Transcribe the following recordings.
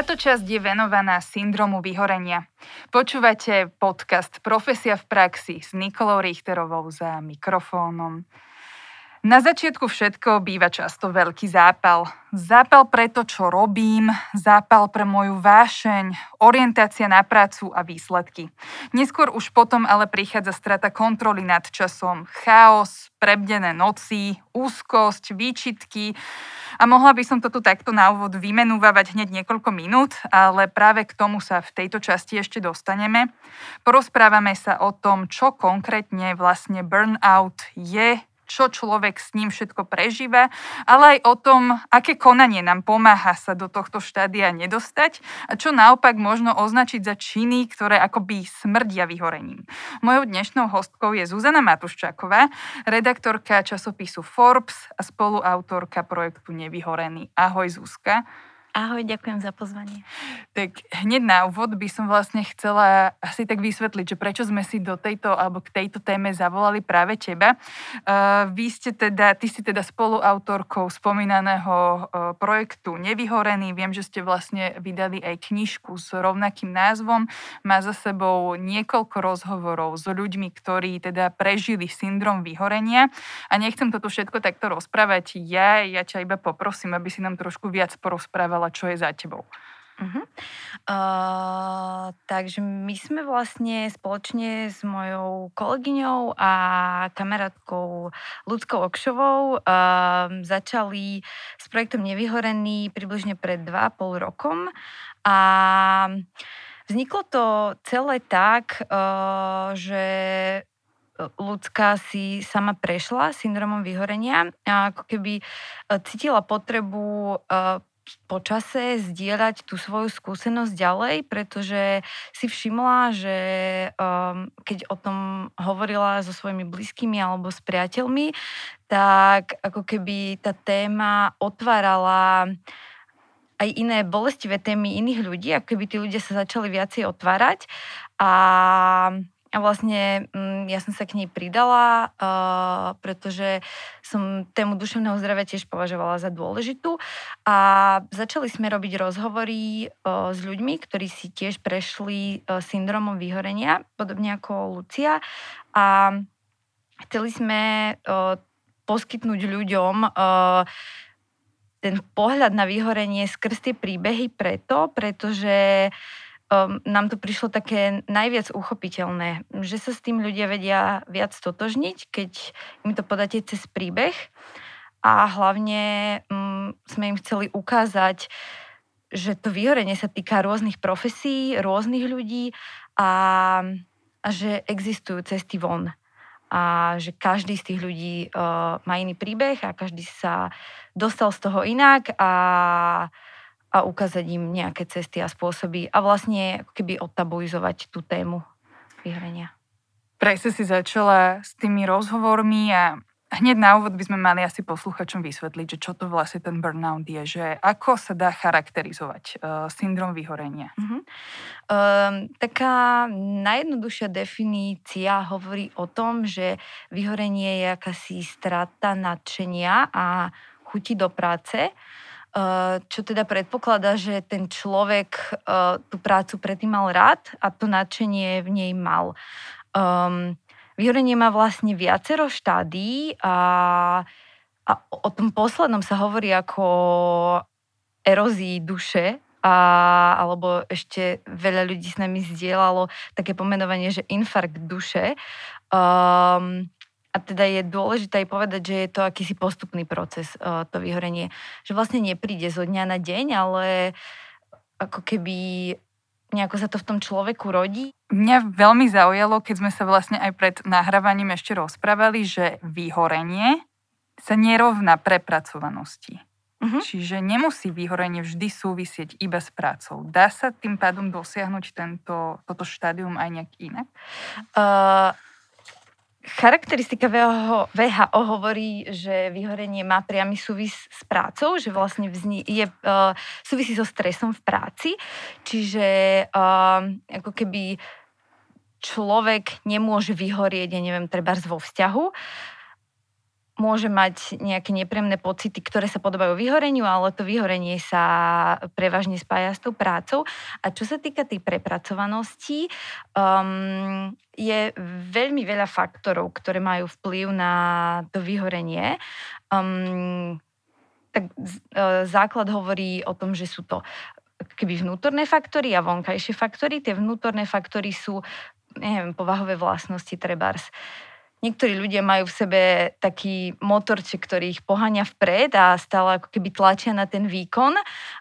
Táto časť je venovaná syndromu vyhorenia. Počúvate podcast Profesia v praxi s Nikolou Richterovou za mikrofónom. Na začiatku všetko býva často veľký zápal. Zápal pre to, čo robím, zápal pre moju vášeň, orientácia na prácu a výsledky. Neskôr už potom ale prichádza strata kontroly nad časom, chaos, prebdené noci, úzkosť, výčitky. A mohla by som to tu takto na úvod vymenúvať hneď niekoľko minút, ale práve k tomu sa v tejto časti ešte dostaneme. Porozprávame sa o tom, čo konkrétne vlastne burnout je, čo človek s ním všetko prežíva, ale aj o tom, aké konanie nám pomáha sa do tohto štádia nedostať a čo naopak možno označiť za činy, ktoré akoby smrdia vyhorením. Mojou dnešnou hostkou je Zuzana Matuščáková, redaktorka časopisu Forbes a spoluautorka projektu Nevyhorený. Ahoj Zuzka. Ahoj, ďakujem za pozvanie. Tak hneď na úvod by som vlastne chcela asi tak vysvetliť, že prečo sme si do tejto alebo k tejto téme zavolali práve teba. Uh, vy ste teda, ty si teda spoluautorkou spomínaného uh, projektu Nevyhorený. Viem, že ste vlastne vydali aj knižku s rovnakým názvom. Má za sebou niekoľko rozhovorov s ľuďmi, ktorí teda prežili syndrom vyhorenia. A nechcem toto všetko takto rozprávať ja, ja ťa iba poprosím, aby si nám trošku viac porozprával povedala, čo je za tebou. Uh-huh. Uh, takže my sme vlastne spoločne s mojou kolegyňou a kamarátkou Ľudskou Okšovou uh, začali s projektom Nevyhorený približne pred 2,5 rokom a vzniklo to celé tak, uh, že ľudská si sama prešla syndromom vyhorenia a ako keby cítila potrebu po čase zdieľať tú svoju skúsenosť ďalej, pretože si všimla, že um, keď o tom hovorila so svojimi blízkymi alebo s priateľmi, tak ako keby tá téma otvárala aj iné bolestivé témy iných ľudí, ako keby tí ľudia sa začali viacej otvárať. A a vlastne mm, ja som sa k nej pridala, pretože som tému duševného zdravia tiež považovala za dôležitú. A začali sme robiť rozhovory s ľuďmi, ktorí si tiež prešli uh, syndromom vyhorenia, podobne ako Lucia. A chceli sme poskytnúť ľuďom ten pohľad na vyhorenie skrz tie príbehy preto, pretože um, nám to prišlo také najviac uchopiteľné, že sa s tým ľudia vedia viac totožniť, keď im to podáte cez príbeh. A hlavne um, sme im chceli ukázať, že to vyhorenie sa týka rôznych profesí, rôznych ľudí a, a že existujú cesty von. A že každý z tých ľudí uh, má iný príbeh a každý sa dostal z toho inak a a ukázať im nejaké cesty a spôsoby a vlastne keby odtabuizovať tú tému vyhrenia. Presne si začala s tými rozhovormi a hneď na úvod by sme mali asi posluchačom vysvetliť, že čo to vlastne ten burnout je, že ako sa dá charakterizovať uh, syndrom vyhorenia. Uh-huh. Um, taká najjednoduchšia definícia hovorí o tom, že vyhorenie je akási strata nadšenia a chuti do práce, Eh, čo teda predpokladá, že ten človek eh, tú prácu predtým mal rád a to nadšenie v nej mal. Um, vyhorenie má vlastne viacero štádí a, a o tom poslednom sa hovorí ako erózii duše, a, alebo ešte veľa ľudí s nami zdieľalo také pomenovanie, že infarkt duše. Um, a teda je dôležité aj povedať, že je to akýsi postupný proces, eh, to vyhorenie. Že vlastne nepríde zo dňa na deň, ale ako keby nejako sa to v tom človeku rodí. Mňa veľmi zaujalo, keď sme sa vlastne aj pred nahrávaním ešte rozprávali, že vyhorenie sa nerovná prepracovanosti. Uh-huh. Čiže nemusí vyhorenie vždy súvisieť iba s prácou. Dá sa tým pádom dosiahnuť tento, toto štádium aj nejak inak? Uh, Charakteristika VHO hovorí, že vyhorenie má priamy súvis s prácou, že vlastne vzni- je, uh, súvisí so stresom v práci, čiže uh, ako keby človek nemôže vyhorieť, ja neviem, treba vo vzťahu, môže mať nejaké nepríjemné pocity, ktoré sa podobajú vyhoreniu, ale to vyhorenie sa prevažne spája s tou prácou. A čo sa týka tej prepracovanosti, um, je veľmi veľa faktorov, ktoré majú vplyv na to vyhorenie. Um, tak uh, základ hovorí o tom, že sú to keby vnútorné faktory a vonkajšie faktory. Tie vnútorné faktory sú neviem, povahové vlastnosti trebárs. Uh, niektorí ľudia majú v sebe taký motorček, ktorý ich poháňa vpred a stále ako keby tlačia na ten výkon.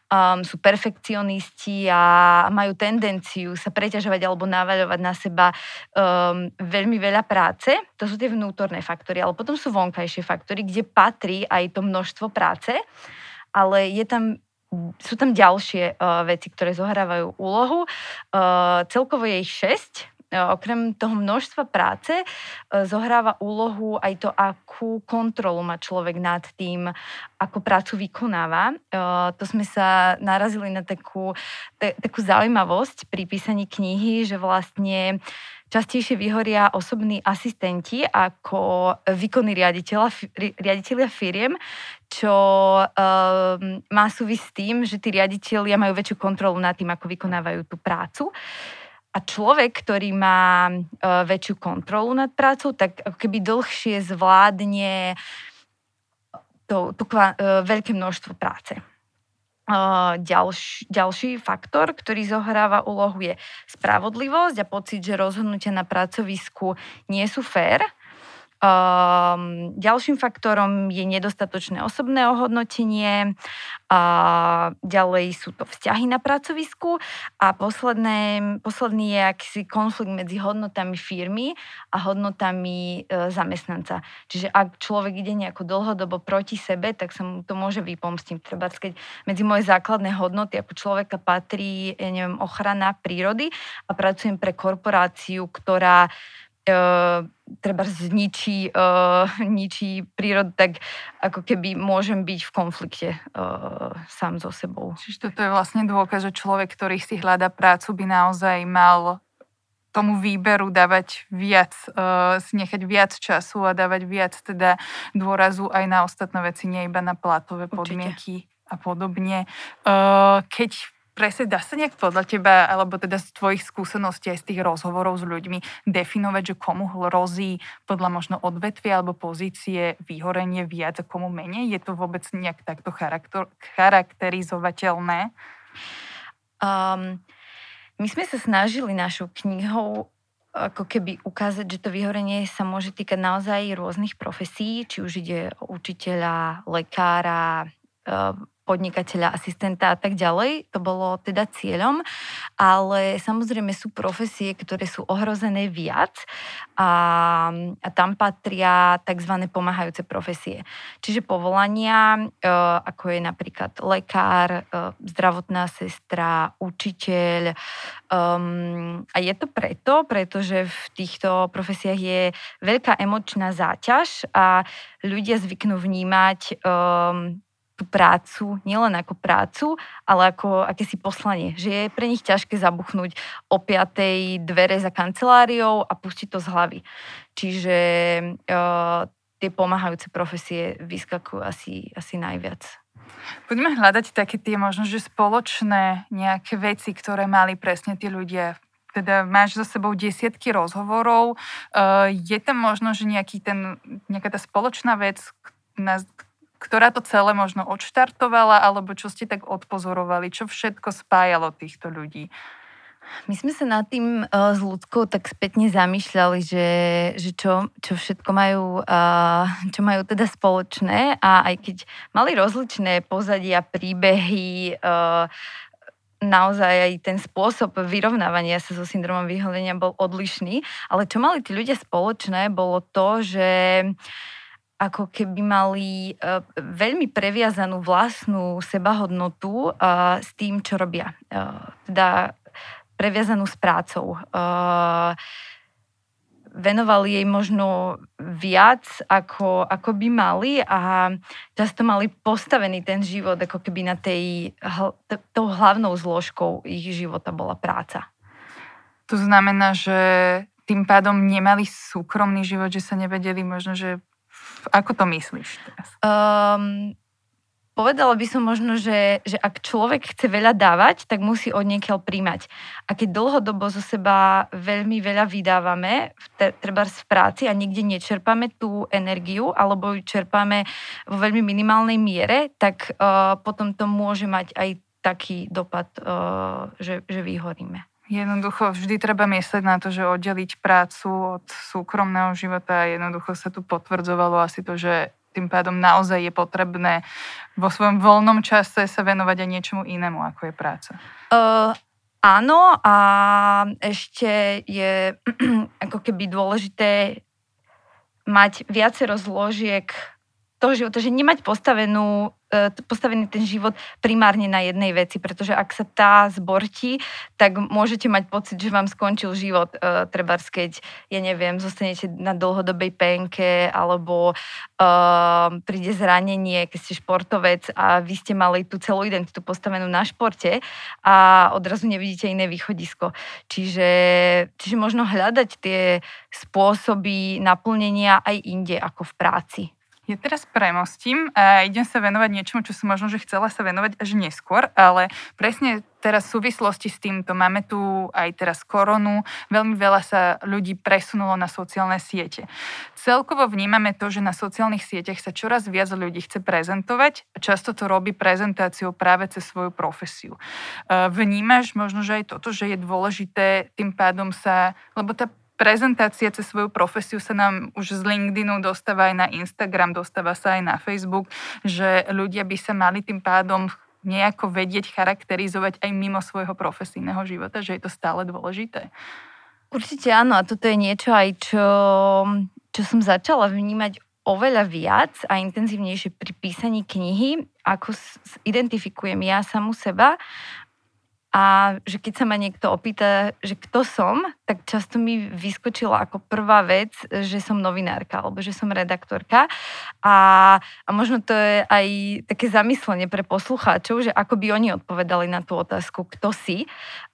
Um, sú perfekcionisti a majú tendenciu sa preťažovať alebo navaľovať na seba um, veľmi veľa práce. To sú tie vnútorné faktory. Ale potom sú vonkajšie faktory, kde patrí aj to množstvo práce, ale je tam sú tam ďalšie uh, veci, ktoré zohrávajú úlohu. Uh, celkovo je ich 6 E, okrem toho množstva práce e, zohráva úlohu aj to, akú kontrolu má človek nad tým, ako prácu vykonáva. E, to sme sa narazili na takú, takú zaujímavosť pri písaní knihy, že vlastne častejšie vyhoria osobní asistenti ako výkonní riaditeľia firiem, čo um, má súvisť s tým, že tí riaditeľia majú väčšiu kontrolu nad tým, ako vykonávajú tú prácu. A človek, ktorý má uh, väčšiu kontrolu nad prácou, tak keby dlhšie zvládne to, to uh, veľké množstvo práce. Uh, ďalš, ďalší faktor, ktorý zohráva úlohu, je spravodlivosť a pocit, že rozhodnutia na pracovisku nie sú fér Um, ďalším faktorom je nedostatočné osobné ohodnotenie, a ďalej sú to vzťahy na pracovisku a posledné, posledný je akýsi konflikt medzi hodnotami firmy a hodnotami e, zamestnanca. Čiže ak človek ide nejako dlhodobo proti sebe, tak sa mu to môže vypomstiť. Treba, keď medzi moje základné hodnoty ako človeka patrí, ja neviem, ochrana prírody a pracujem pre korporáciu, ktorá treba zničí, uh, ničí prírodu, tak ako keby môžem byť v konflikte uh, sám so sebou. Čiže toto je vlastne dôkaz, že človek, ktorý si hľada prácu, by naozaj mal tomu výberu dávať viac, uh, nechať viac času a dávať viac teda dôrazu aj na ostatné veci, nie iba na platové podmienky Určite. a podobne. Uh, keď presne dá sa nejak podľa teba, alebo teda z tvojich skúseností aj z tých rozhovorov s ľuďmi definovať, že komu hrozí podľa možno odvetvia alebo pozície vyhorenie viac a komu menej? Je to vôbec nejak takto charakter, charakterizovateľné? Um, my sme sa snažili našou knihou ako keby ukázať, že to vyhorenie sa môže týkať naozaj rôznych profesí, či už ide o učiteľa, lekára, podnikateľa, asistenta a tak ďalej. To bolo teda cieľom, ale samozrejme sú profesie, ktoré sú ohrozené viac a, a tam patria tzv. pomáhajúce profesie. Čiže povolania, e, ako je napríklad lekár, e, zdravotná sestra, učiteľ. Um, a je to preto, pretože v týchto profesiách je veľká emočná záťaž a ľudia zvyknú vnímať um, tú prácu nielen ako prácu, ale ako akési poslanie. Že je pre nich ťažké zabuchnúť o piatej dvere za kanceláriou a pustiť to z hlavy. Čiže uh, tie pomáhajúce profesie vyskakujú asi, asi najviac. Poďme hľadať také tie možno, že spoločné nejaké veci, ktoré mali presne tí ľudia teda máš za sebou desiatky rozhovorov. Uh, je tam možno, že nejaký ten, nejaká tá spoločná vec, na, ktorá to celé možno odštartovala, alebo čo ste tak odpozorovali, čo všetko spájalo týchto ľudí? My sme sa nad tým uh, s ľudskou tak spätne zamýšľali, že, že čo, čo všetko majú, uh, čo majú teda spoločné. A aj keď mali rozličné pozadia, príbehy, uh, naozaj aj ten spôsob vyrovnávania sa so syndromom vyholenia bol odlišný, ale čo mali tí ľudia spoločné, bolo to, že uh, ako keby mali uh, veľmi previazanú vlastnú sebahodnotu uh, s tým, čo robia. Uh, teda previazanú s prácou. Venovali jej možno viac, ako, ako by mali a často mali postavený ten život, ako keby na tej, tou hlavnou zložkou ich života bola práca. To znamená, že tým pádom nemali súkromný život, že sa nevedeli možno, že ako to myslíš teraz? Um, povedala by som možno, že, že ak človek chce veľa dávať, tak musí od niekiaľ príjmať. A keď dlhodobo zo seba veľmi veľa vydávame, treba v práci a nikde nečerpame tú energiu, alebo ju čerpáme vo veľmi minimálnej miere, tak uh, potom to môže mať aj taký dopad, uh, že, že vyhoríme. Jednoducho vždy treba myslieť na to, že oddeliť prácu od súkromného života jednoducho sa tu potvrdzovalo asi to, že tým pádom naozaj je potrebné vo svojom voľnom čase sa venovať aj niečomu inému, ako je práca. Uh, áno a ešte je ako keby dôležité mať viacero zložiek toho života, že nemať postavenú E, postavený ten život primárne na jednej veci, pretože ak sa tá zbortí, tak môžete mať pocit, že vám skončil život, uh, treba keď, ja neviem, zostanete na dlhodobej penke, alebo uh, príde zranenie, keď ste športovec a vy ste mali tú celú identitu postavenú na športe a odrazu nevidíte iné východisko. Čiže, čiže možno hľadať tie spôsoby naplnenia aj inde ako v práci. Ja teraz premostím a idem sa venovať niečomu, čo som možno, že chcela sa venovať až neskôr, ale presne teraz v súvislosti s týmto máme tu aj teraz koronu, veľmi veľa sa ľudí presunulo na sociálne siete. Celkovo vnímame to, že na sociálnych sieťach sa čoraz viac ľudí chce prezentovať a často to robí prezentáciou práve cez svoju profesiu. Vnímaš možno, že aj toto, že je dôležité tým pádom sa, lebo tá prezentácia cez svoju profesiu sa nám už z LinkedInu dostáva aj na Instagram, dostáva sa aj na Facebook, že ľudia by sa mali tým pádom nejako vedieť charakterizovať aj mimo svojho profesijného života, že je to stále dôležité. Určite áno a toto je niečo aj, čo, čo som začala vnímať oveľa viac a intenzívnejšie pri písaní knihy, ako identifikujem ja samu seba a že keď sa ma niekto opýta, že kto som, tak často mi vyskočilo ako prvá vec, že som novinárka alebo že som redaktorka. A, a možno to je aj také zamyslenie pre poslucháčov, že ako by oni odpovedali na tú otázku, kto si.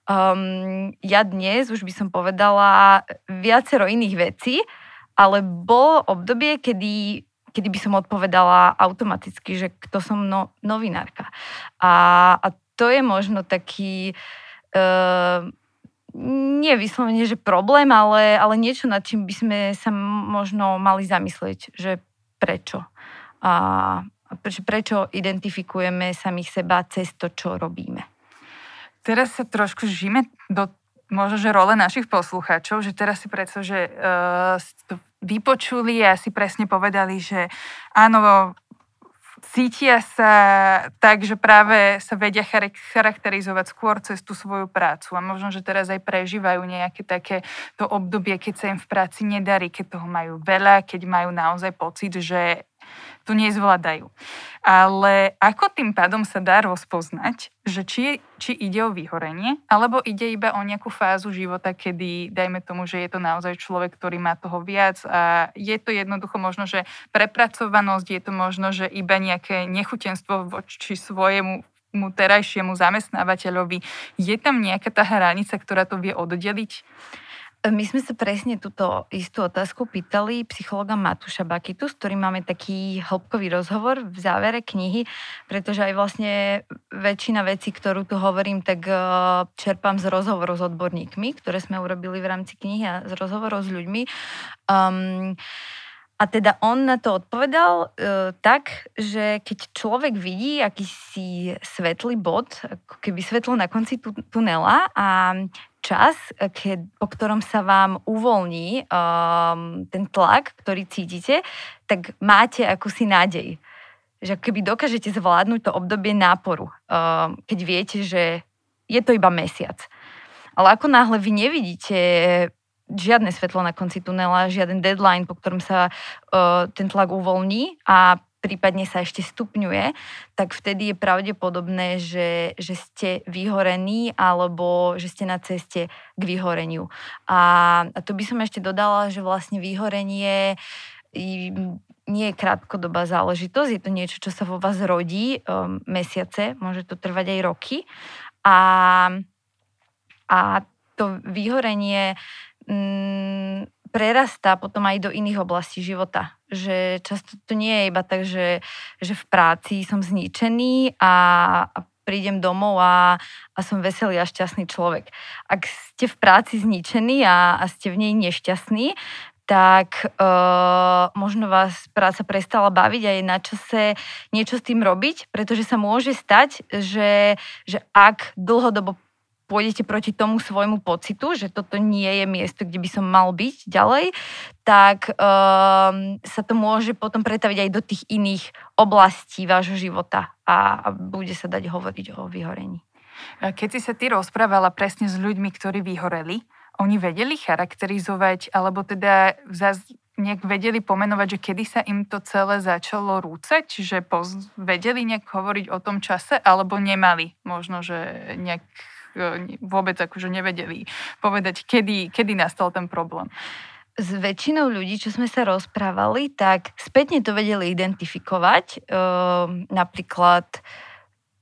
Um, ja dnes už by som povedala viacero iných vecí, ale bolo obdobie, kedy kedy by som odpovedala automaticky, že kto som no, novinárka. A, a to je možno taký... Uh, nie vyslovene, že problém, ale, ale niečo, nad čím by sme sa možno mali zamyslieť, že prečo. A, prečo, prečo identifikujeme samých seba cez to, čo robíme. Teraz sa trošku žijeme do možno, že role našich poslucháčov, že teraz si predstav, že uh, vypočuli a si presne povedali, že áno, cítia sa tak, že práve sa vedia charakterizovať skôr cez tú svoju prácu. A možno, že teraz aj prežívajú nejaké také to obdobie, keď sa im v práci nedarí, keď toho majú veľa, keď majú naozaj pocit, že to nezvládajú. Ale ako tým pádom sa dá rozpoznať, že či, či ide o vyhorenie, alebo ide iba o nejakú fázu života, kedy, dajme tomu, že je to naozaj človek, ktorý má toho viac a je to jednoducho možno, že prepracovanosť, je to možno, že iba nejaké nechutenstvo voči svojemu mu terajšiemu zamestnávateľovi. Je tam nejaká tá hranica, ktorá to vie oddeliť? My sme sa presne túto istú otázku pýtali psychologa Matúša Bakitu, s ktorým máme taký hĺbkový rozhovor v závere knihy, pretože aj vlastne väčšina vecí, ktorú tu hovorím, tak e, čerpám z rozhovorov s odborníkmi, ktoré sme urobili v rámci knihy a z rozhovorov s ľuďmi. Um, a teda on na to odpovedal e, tak, že keď človek vidí akýsi svetlý bod, ako keby svetlo na konci tu, tunela a čas, keď, po ktorom sa vám uvoľní um, ten tlak, ktorý cítite, tak máte akúsi nádej. Že keby dokážete zvládnuť to obdobie náporu, um, keď viete, že je to iba mesiac. Ale ako náhle vy nevidíte žiadne svetlo na konci tunela, žiaden deadline, po ktorom sa uh, ten tlak uvoľní a prípadne sa ešte stupňuje, tak vtedy je pravdepodobné, že, že ste vyhorení alebo že ste na ceste k vyhoreniu. A, a to by som ešte dodala, že vlastne vyhorenie nie je krátkodobá záležitosť, je to niečo, čo sa vo vás rodí um, mesiace, môže to trvať aj roky. A, a to vyhorenie mm, prerastá potom aj do iných oblastí života. Že často to nie je iba tak, že, že v práci som zničený a, prídem domov a, a som veselý a šťastný človek. Ak ste v práci zničení a, a ste v nej nešťastní, tak uh, možno vás práca prestala baviť a je na čase niečo s tým robiť, pretože sa môže stať, že, že ak dlhodobo pôjdete proti tomu svojmu pocitu, že toto nie je miesto, kde by som mal byť ďalej, tak um, sa to môže potom pretaviť aj do tých iných oblastí vášho života a, a bude sa dať hovoriť o vyhorení. Keď si sa ty rozprávala presne s ľuďmi, ktorí vyhoreli, oni vedeli charakterizovať, alebo teda zaz nejak vedeli pomenovať, že kedy sa im to celé začalo rúcať, čiže poz- vedeli nejak hovoriť o tom čase, alebo nemali možno, že nejak e, vôbec akože nevedeli povedať, kedy, kedy nastal ten problém. S väčšinou ľudí, čo sme sa rozprávali, tak spätne to vedeli identifikovať. E, napríklad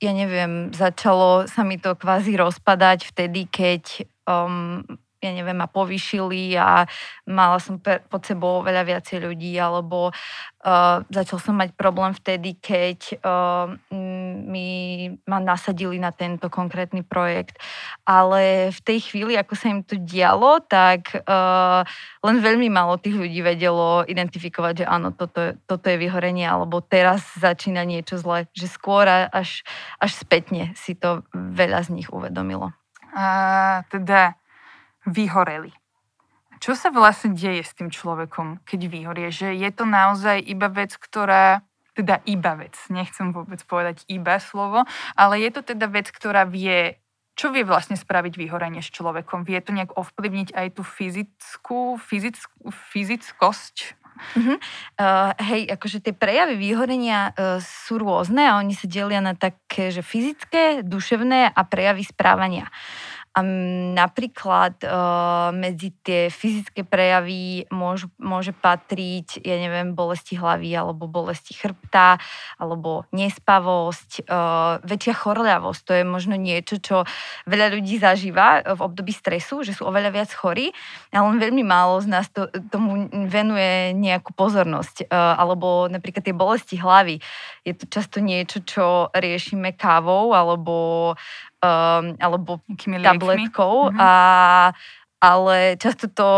ja neviem, začalo sa mi to kvázi rozpadať vtedy, keď um, ja neviem, ma povyšili a mala som pod sebou veľa viacej ľudí, alebo uh, začal som mať problém vtedy, keď uh, mi ma nasadili na tento konkrétny projekt. Ale v tej chvíli, ako sa im to dialo, tak uh, len veľmi málo tých ľudí vedelo identifikovať, že áno, toto, toto je vyhorenie, alebo teraz začína niečo zle. Že skôr až, až spätne si to veľa z nich uvedomilo. A teda vyhoreli. Čo sa vlastne deje s tým človekom, keď vyhorie? Že je to naozaj iba vec, ktorá teda iba vec, nechcem vôbec povedať iba slovo, ale je to teda vec, ktorá vie, čo vie vlastne spraviť vyhorenie s človekom? Vie to nejak ovplyvniť aj tú fyzickú, fyzickú fyzickosť Uh-huh. Uh, hej, akože tie prejavy vyhorenia uh, sú rôzne a oni sa delia na také, že fyzické, duševné a prejavy správania. A napríklad uh, medzi tie fyzické prejavy môžu, môže patriť, ja neviem, bolesti hlavy alebo bolesti chrbta alebo nespavosť, uh, väčšia chorľavosť. To je možno niečo, čo veľa ľudí zažíva v období stresu, že sú oveľa viac chorí, ale len veľmi málo z nás to, tomu venuje nejakú pozornosť. Uh, alebo napríklad tie bolesti hlavy. Je to často niečo, čo riešime kávou alebo um, alebo tabletkou, mm-hmm. a, ale často to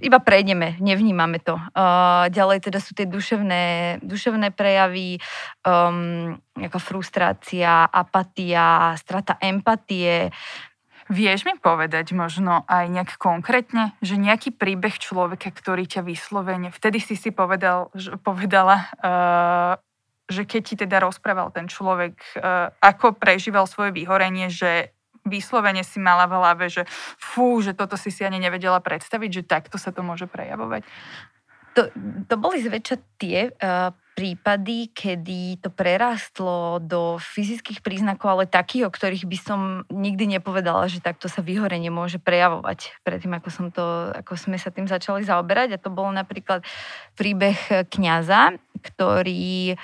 iba prejdeme, nevnímame to. Uh, ďalej teda sú tie duševné, duševné prejavy, um, nejaká frustrácia, apatia, strata empatie. Vieš mi povedať možno aj nejak konkrétne, že nejaký príbeh človeka, ktorý ťa vyslovene, vtedy si si povedal, že, povedala, uh, že keď ti teda rozprával ten človek, e, ako prežíval svoje vyhorenie, že vyslovene si mala v hlave, že fú, že toto si si ani nevedela predstaviť, že takto sa to môže prejavovať? To, to boli zväčša tie uh, prípady, kedy to prerastlo do fyzických príznakov, ale takých, o ktorých by som nikdy nepovedala, že takto sa vyhorenie môže prejavovať. Predtým, ako, som to, ako sme sa tým začali zaoberať. A to bol napríklad príbeh kňaza, ktorý uh,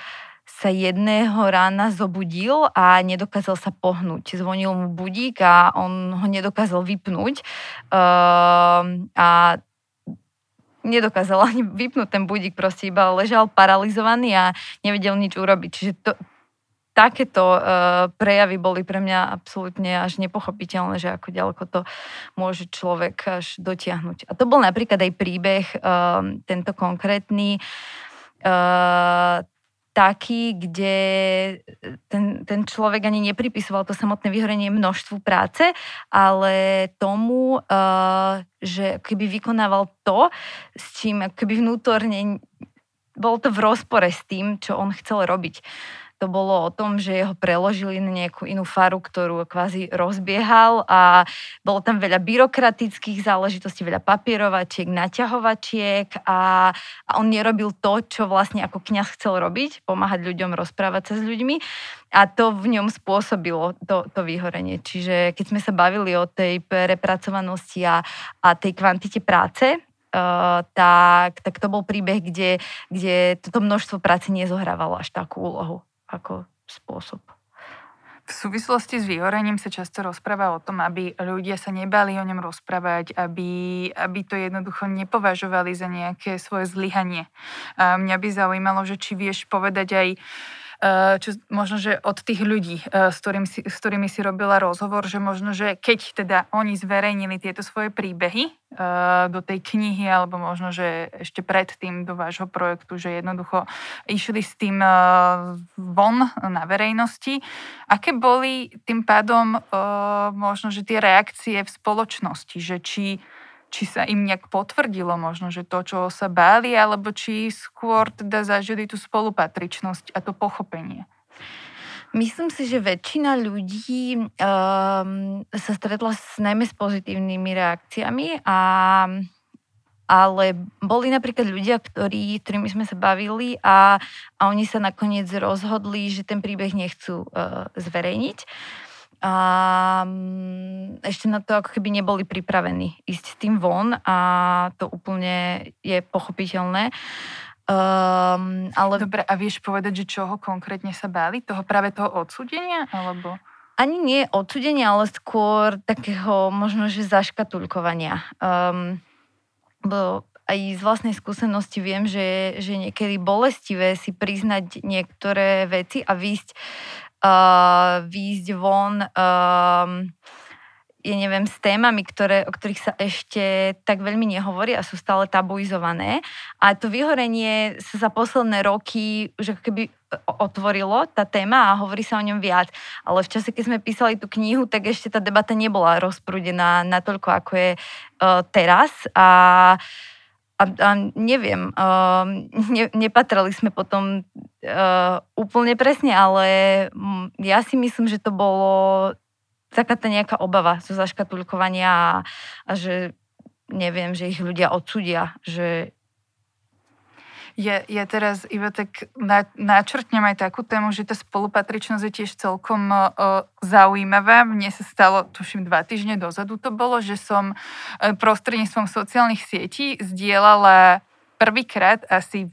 sa jedného rána zobudil a nedokázal sa pohnúť. Zvonil mu budík a on ho nedokázal vypnúť. Uh, a nedokázal ani vypnúť ten budík, proste iba ležal paralizovaný a nevedel nič urobiť. Čiže to, takéto uh, prejavy boli pre mňa absolútne až nepochopiteľné, že ako ďaleko to môže človek až dotiahnuť. A to bol napríklad aj príbeh, uh, tento konkrétny, uh, taký, kde ten, ten človek ani nepripisoval to samotné vyhorenie množstvu práce, ale tomu, uh, že keby vykonával to, s čím keby vnútorne bolo to v rozpore s tým, čo on chcel robiť to bolo o tom, že ho preložili na nejakú inú faru, ktorú kvázi rozbiehal a bolo tam veľa byrokratických záležitostí, veľa papierovačiek, naťahovačiek a, a on nerobil to, čo vlastne ako kňaz chcel robiť, pomáhať ľuďom, rozprávať sa s ľuďmi a to v ňom spôsobilo to, to vyhorenie. Čiže keď sme sa bavili o tej prepracovanosti a, a tej kvantite práce, Uh, tak, tak to bol príbeh, kde, kde toto množstvo práce nezohrávalo až takú úlohu ako spôsob. V súvislosti s vyhorením sa často rozpráva o tom, aby ľudia sa nebali o ňom rozprávať, aby, aby to jednoducho nepovažovali za nejaké svoje zlyhanie. A mňa by zaujímalo, že či vieš povedať aj Eh, čo, možno, že od tých ľudí, eh, s, ktorým si, s ktorými si robila rozhovor, že možno, že keď teda oni zverejnili tieto svoje príbehy eh, do tej knihy, alebo možno, že ešte predtým do vášho projektu, že jednoducho išli s tým von na verejnosti, aké boli tým pádom možno, že tie reakcie v spoločnosti, že či či sa im nejak potvrdilo možno, že to, čo sa báli, alebo či skôr teda zažili tú spolupatričnosť a to pochopenie. Myslím si, že väčšina ľudí um, sa stretla s, najmä s pozitívnymi reakciami, a, ale boli napríklad ľudia, ktorí, ktorými sme sa bavili a, a oni sa nakoniec rozhodli, že ten príbeh nechcú uh, zverejniť. A mm, ešte na to ako keby neboli pripravení ísť s tým von a to úplne je pochopiteľné. Um, ale... Dobre, a vieš povedať, že čoho konkrétne sa báli? Toho práve toho odsudenia? Alebo... Ani nie odsudenia, ale skôr takého možno, že zaškatulkovania. Um, bo aj z vlastnej skúsenosti viem, že, že niekedy bolestivé si priznať niektoré veci a výjsť uh, výjsť von um, ja neviem, s témami, ktoré, o ktorých sa ešte tak veľmi nehovorí a sú stále tabuizované. A to vyhorenie sa za posledné roky už ako keby e, otvorilo, tá téma a hovorí sa o ňom viac. Ale v čase, keď sme písali tú knihu, tak ešte tá debata nebola rozprúdená natoľko, ako je uh, teraz. A uh, a, a neviem, uh, ne, nepatrali sme potom uh, úplne presne, ale ja si myslím, že to bolo taká tá nejaká obava zo zaškatulkovania a, a že neviem, že ich ľudia odsudia, že ja, ja teraz iba tak na, načrtnem aj takú tému, že tá spolupatričnosť je tiež celkom uh, zaujímavá. Mne sa stalo, tuším, dva týždne dozadu to bolo, že som uh, prostredníctvom sociálnych sietí zdieľala prvýkrát asi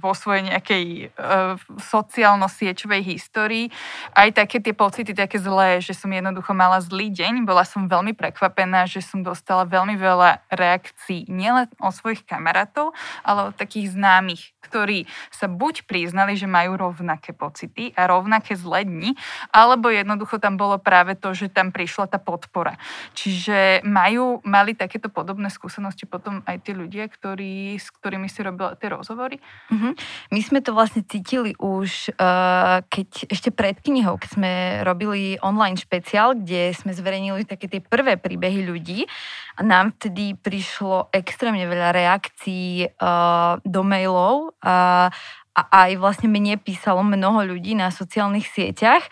vo svojej nejakej uh, sociálno-sieťovej histórii aj také tie pocity také zlé, že som jednoducho mala zlý deň. Bola som veľmi prekvapená, že som dostala veľmi veľa reakcií nielen od svojich kamarátov, ale od takých známych, ktorí sa buď priznali, že majú rovnaké pocity a rovnaké zlé dni, alebo jednoducho tam bolo práve to, že tam prišla tá podpora. Čiže majú, mali takéto podobné skúsenosti potom aj tí ľudia, ktorí, s ktorými si robila tie rozhovory hovorí? Uh-huh. My sme to vlastne cítili už, uh, keď ešte pred knihou, keď sme robili online špeciál, kde sme zverejnili také tie prvé príbehy ľudí a nám vtedy prišlo extrémne veľa reakcií uh, do mailov a, a aj vlastne mne písalo mnoho ľudí na sociálnych sieťach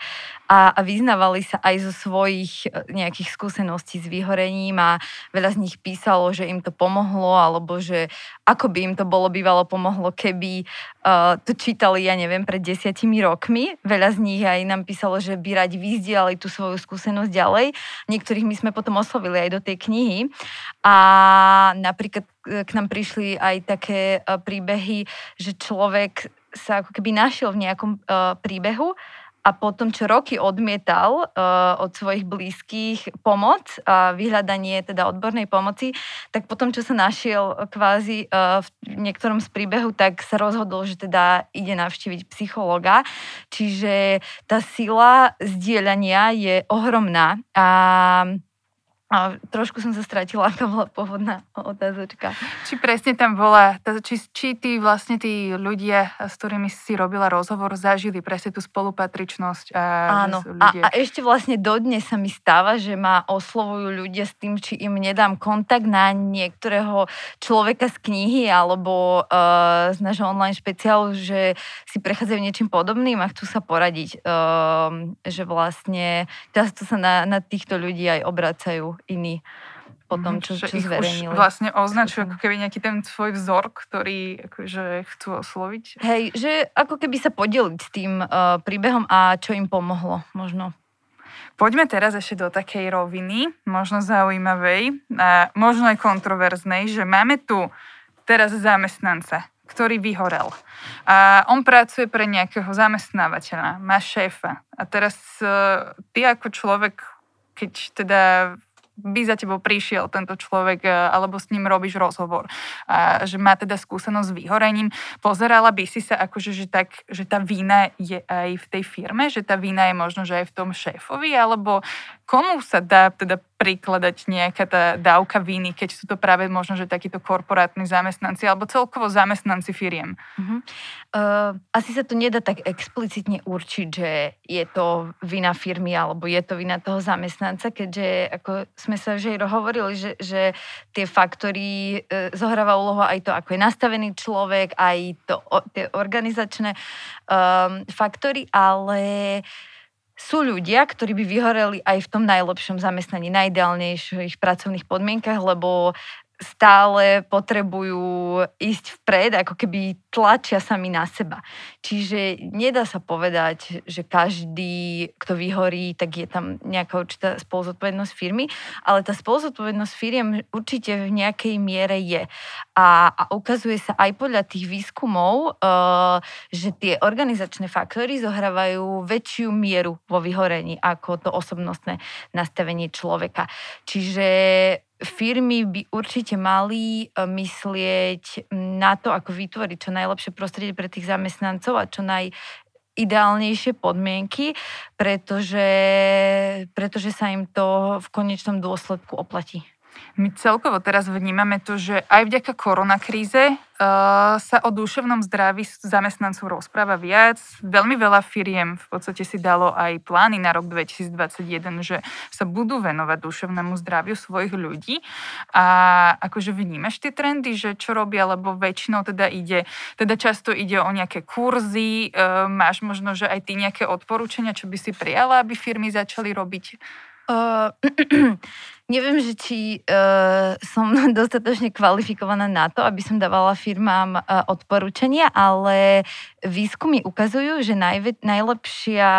a, vyznávali sa aj zo svojich e, nejakých skúseností s vyhorením a veľa z nich písalo, že im to pomohlo alebo že ako by im to bolo bývalo pomohlo, keby uh, to čítali, ja neviem, pred desiatimi rokmi. Veľa z nich aj nám písalo, že by radi vyzdielali tú svoju skúsenosť ďalej. Niektorých my sme potom oslovili aj do tej knihy. A napríklad e, k nám prišli aj také príbehy, že človek sa ako keby našiel v nejakom uh, príbehu a potom, čo roky odmietal uh, od svojich blízkych pomoc a vyhľadanie teda odbornej pomoci, tak potom, čo sa našiel kvázi uh, v niektorom z príbehu, tak sa rozhodol, že teda ide navštíviť psychologa. Čiže tá sila zdieľania je ohromná a a trošku som sa stratila, aká bola pôvodná otázočka. Či presne tam bola, či, či tí vlastne tí ľudia, s ktorými si robila rozhovor, zažili presne tú spolupatričnosť. A Áno, ľudia... a, a ešte vlastne dodnes sa mi stáva, že ma oslovujú ľudia s tým, či im nedám kontakt na niektorého človeka z knihy alebo uh, z nášho online špeciálu, že si prechádzajú niečím podobným a chcú sa poradiť. Uh, že vlastne často sa na, na týchto ľudí aj obracajú iní po tom, mhm, čo, čo zverejnili. Už vlastne označujú ako keby nejaký ten svoj vzor, ktorý akože chcú osloviť. Hej, že ako keby sa podeliť s tým uh, príbehom a čo im pomohlo možno. Poďme teraz ešte do takej roviny, možno zaujímavej a možno aj kontroverznej, že máme tu teraz zamestnanca ktorý vyhorel. A on pracuje pre nejakého zamestnávateľa, má šéfa. A teraz uh, ty ako človek, keď teda by za tebou prišiel tento človek e, alebo s ním robíš rozhovor, a že má teda skúsenosť s vyhorením, pozerala by si sa akože, že, tak, že tá vína je aj v tej firme, že tá vína je možno, že aj v tom šéfovi, alebo komu sa dá teda prikladať nejaká tá dávka viny, keď sú to práve možno, že takíto korporátni zamestnanci alebo celkovo zamestnanci firiem? Uh-huh. Uh, asi sa to nedá tak explicitne určiť, že je to vina firmy alebo je to vina toho zamestnanca, keďže ako sme sa už aj hovorili, že, že tie faktory uh, zohráva úlohu aj to, ako je nastavený človek, aj to, o, tie organizačné um, faktory, ale uh, sú ľudia, ktorí by vyhoreli aj v tom najlepšom zamestnaní, najideálnejších pracovných podmienkach, lebo stále potrebujú ísť vpred, ako keby tlačia sami na seba. Čiže nedá sa povedať, že každý, kto vyhorí, tak je tam nejaká určitá spoluzodpovednosť firmy, ale tá spoluzodpovednosť firiem určite v nejakej miere je. A, a ukazuje sa aj podľa tých výskumov, uh, že tie organizačné faktory zohrávajú väčšiu mieru vo vyhorení ako to osobnostné nastavenie človeka. Čiže firmy by určite mali e, myslieť na to, ako vytvoriť čo najlepšie prostredie pre tých zamestnancov a čo naj, ideálnejšie podmienky, pretože, pretože sa im to v konečnom dôsledku oplatí. My celkovo teraz vnímame to, že aj vďaka koronakríze uh, sa o duševnom zdraví zamestnancov rozpráva viac. Veľmi veľa firiem v podstate si dalo aj plány na rok 2021, že sa budú venovať duševnému zdraviu svojich ľudí. A akože vnímaš tie trendy, že čo robia, lebo väčšinou teda ide, teda často ide o nejaké kurzy, uh, máš možno, že aj ty nejaké odporúčania, čo by si prijala, aby firmy začali robiť? Uh, neviem, že či uh, som dostatočne kvalifikovaná na to, aby som dávala firmám uh, odporúčania, ale výskumy ukazujú, že najvi- najlepšia,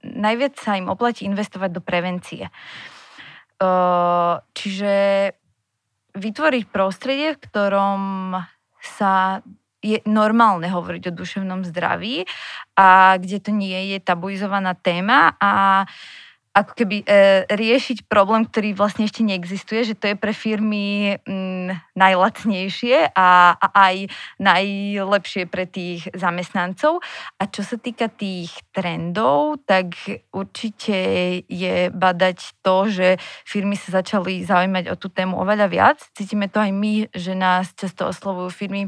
najviac sa im oplatí investovať do prevencie. Uh, čiže vytvoriť prostredie, v ktorom sa je normálne hovoriť o duševnom zdraví a kde to nie je tabuizovaná téma a uh, ako keby e, riešiť problém, ktorý vlastne ešte neexistuje, že to je pre firmy m, mm, najlacnejšie a, a aj najlepšie pre tých zamestnancov. A čo sa týka tých trendov, tak určite je badať to, že firmy sa začali zaujímať o tú tému oveľa viac. Cítime to aj my, že nás často oslovujú firmy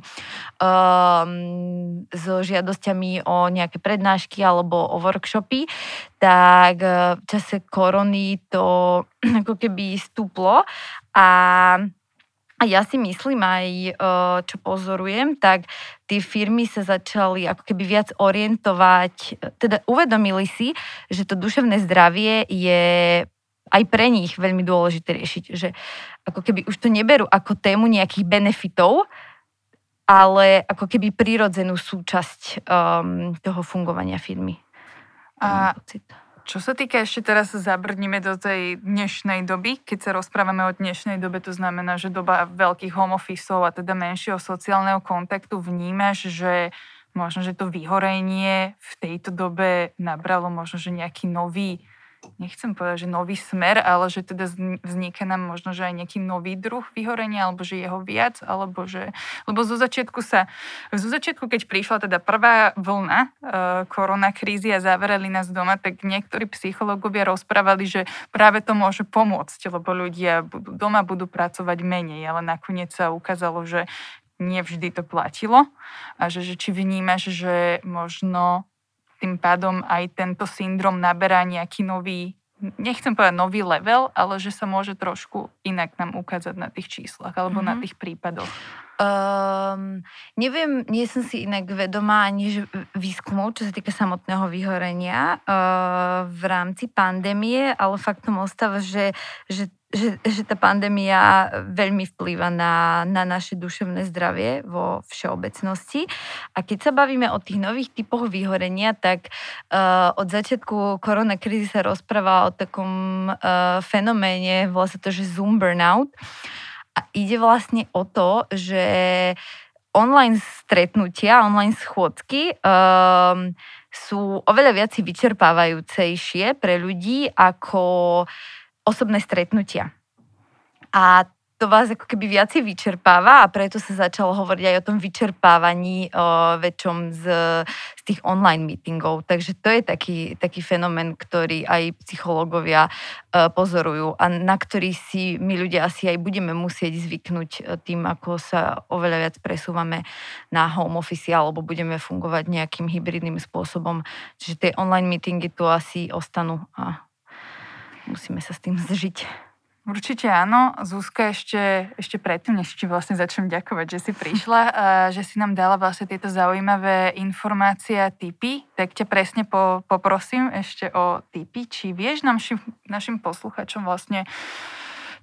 um, so žiadosťami o nejaké prednášky alebo o workshopy tak eh, v čase korony to ako keby stúplo a a ja si myslím aj, eh, čo pozorujem, tak tie firmy sa začali ako keby viac orientovať, teda uvedomili si, že to duševné zdravie je aj pre nich veľmi dôležité riešiť, že ako keby už to neberú ako tému nejakých benefitov, ale ako keby prirodzenú súčasť um, toho fungovania firmy. A čo sa týka ešte teraz zabrdnime do tej dnešnej doby, keď sa rozprávame o dnešnej dobe, to znamená, že doba veľkých home officeov a teda menšieho sociálneho kontaktu vnímaš, že možno, že to vyhorenie v tejto dobe nabralo možno, že nejaký nový nechcem povedať, že nový smer, ale že teda vzniká nám možno, že aj nejaký nový druh vyhorenia, alebo že jeho viac, alebo že... Lebo zo začiatku sa... Zo začiatku, keď prišla teda prvá vlna e, koronakrízy a zaverali nás doma, tak niektorí psychológovia rozprávali, že práve to môže pomôcť, lebo ľudia budú doma, budú pracovať menej, ale nakoniec sa ukázalo, že nevždy to platilo a že, že či vnímaš, že možno tým pádom aj tento syndrom naberá nejaký nový, nechcem povedať nový level, ale že sa môže trošku inak nám ukázať na tých číslach alebo mm-hmm. na mhm. tých prípadoch. Um, neviem, nie som si inak vedomá ani že výskumov, čo sa týka samotného vyhorenia uh, v rámci pandémie, ale faktom ostáva, že, že že, že tá pandémia veľmi vplýva na, na naše duševné zdravie vo všeobecnosti. A keď sa bavíme o tých nových typoch vyhorenia, tak uh, od začiatku koronakrízy sa rozpráva o takom uh, fenoméne, volá sa to, že Zoom burnout. A ide vlastne o to, že online stretnutia, online schôdzky um, sú oveľa viac vyčerpávajúcejšie pre ľudí ako osobné stretnutia. A to vás ako keby viacej vyčerpáva a preto sa začalo hovoriť aj o tom vyčerpávaní o, väčšom z, z tých online meetingov. Takže to je taký, taký fenomén, ktorý aj psychológovia e, pozorujú a na ktorý si my ľudia asi aj budeme musieť zvyknúť e, tým, ako sa oveľa viac presúvame na home office alebo budeme fungovať nejakým hybridným spôsobom. Čiže tie online meetingy tu asi ostanú a musíme sa s tým zžiť. Určite áno. Zúska ešte, ešte predtým, než ti vlastne začnem ďakovať, že si prišla, a že si nám dala vlastne tieto zaujímavé informácie a tipy, tak ťa presne po, poprosím ešte o tipy. Či vieš našim, našim posluchačom vlastne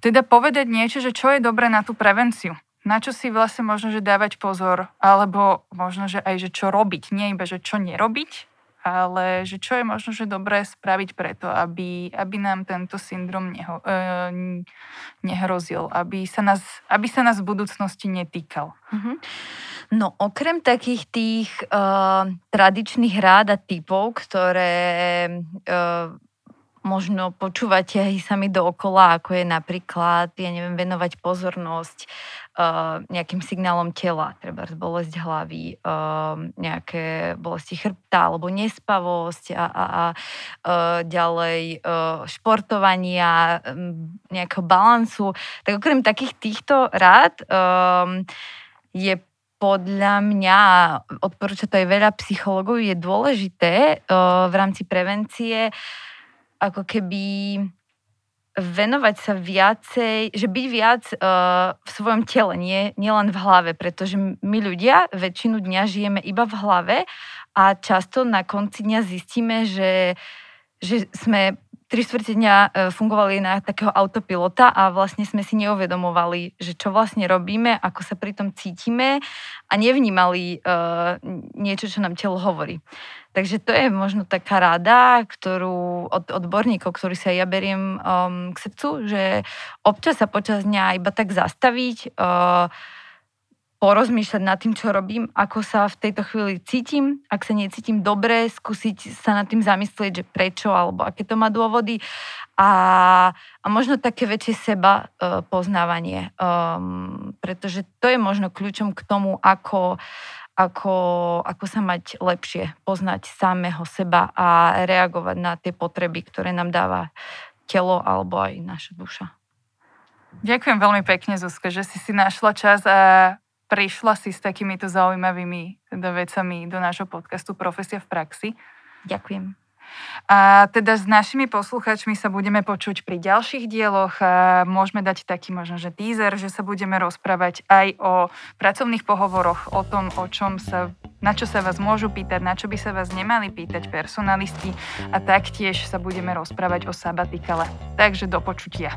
teda povedať niečo, že čo je dobré na tú prevenciu? Na čo si vlastne možno, že dávať pozor, alebo možno, že aj, že čo robiť, nie iba, že čo nerobiť, ale že čo je možno, že dobré spraviť preto, aby, aby nám tento syndrom neho, e, nehrozil, aby sa, nás, aby sa nás v budúcnosti netýkal. Mm-hmm. No okrem takých tých uh, tradičných rád a typov, ktoré uh, možno počúvate aj sami dookola, ako je napríklad, ja neviem, venovať pozornosť uh, nejakým signálom tela, treba bolesť hlavy, uh, nejaké bolesti chrbta alebo nespavosť a, a, a uh, ďalej uh, športovania, um, nejakého balansu. Tak okrem takých týchto rád um, je podľa mňa, odporúča to aj veľa psychologov, je dôležité uh, v rámci prevencie uh, ako keby venovať sa viacej, že byť viac uh, v svojom tele, nie, nie len v hlave, pretože my ľudia väčšinu dňa žijeme iba v hlave a často na konci dňa zistíme, že, že sme tri štvrte dňa e, fungovali na takého autopilota a vlastne sme si neuvedomovali, že čo vlastne robíme, ako sa pri tom cítime a nevnímali uh, niečo, čo nám telo hovorí. Takže to je možno taká rada, ktorú od odborníkov, ktorý sa ja beriem um, k srdcu, že občas sa počas dňa iba tak zastaviť, uh, porozmýšľať nad tým, čo robím, ako sa v tejto chvíli cítim. Ak sa necítim dobre, skúsiť sa nad tým zamyslieť, že prečo alebo aké to má dôvody. A, a možno také väčšie seba uh, poznávanie. Um, pretože to je možno kľúčom k tomu, ako, ako, ako sa mať lepšie, poznať samého seba a reagovať na tie potreby, ktoré nám dáva telo alebo aj naša duša. Ďakujem veľmi pekne, Zuzka, že si si našla čas a prišla si s takýmito zaujímavými teda vecami do nášho podcastu Profesia v praxi. Ďakujem. A teda s našimi posluchačmi sa budeme počuť pri ďalších dieloch. A môžeme dať taký možno, že teaser, že sa budeme rozprávať aj o pracovných pohovoroch, o tom, o čom sa, na čo sa vás môžu pýtať, na čo by sa vás nemali pýtať personalisti a taktiež sa budeme rozprávať o sabatikale. Takže do počutia.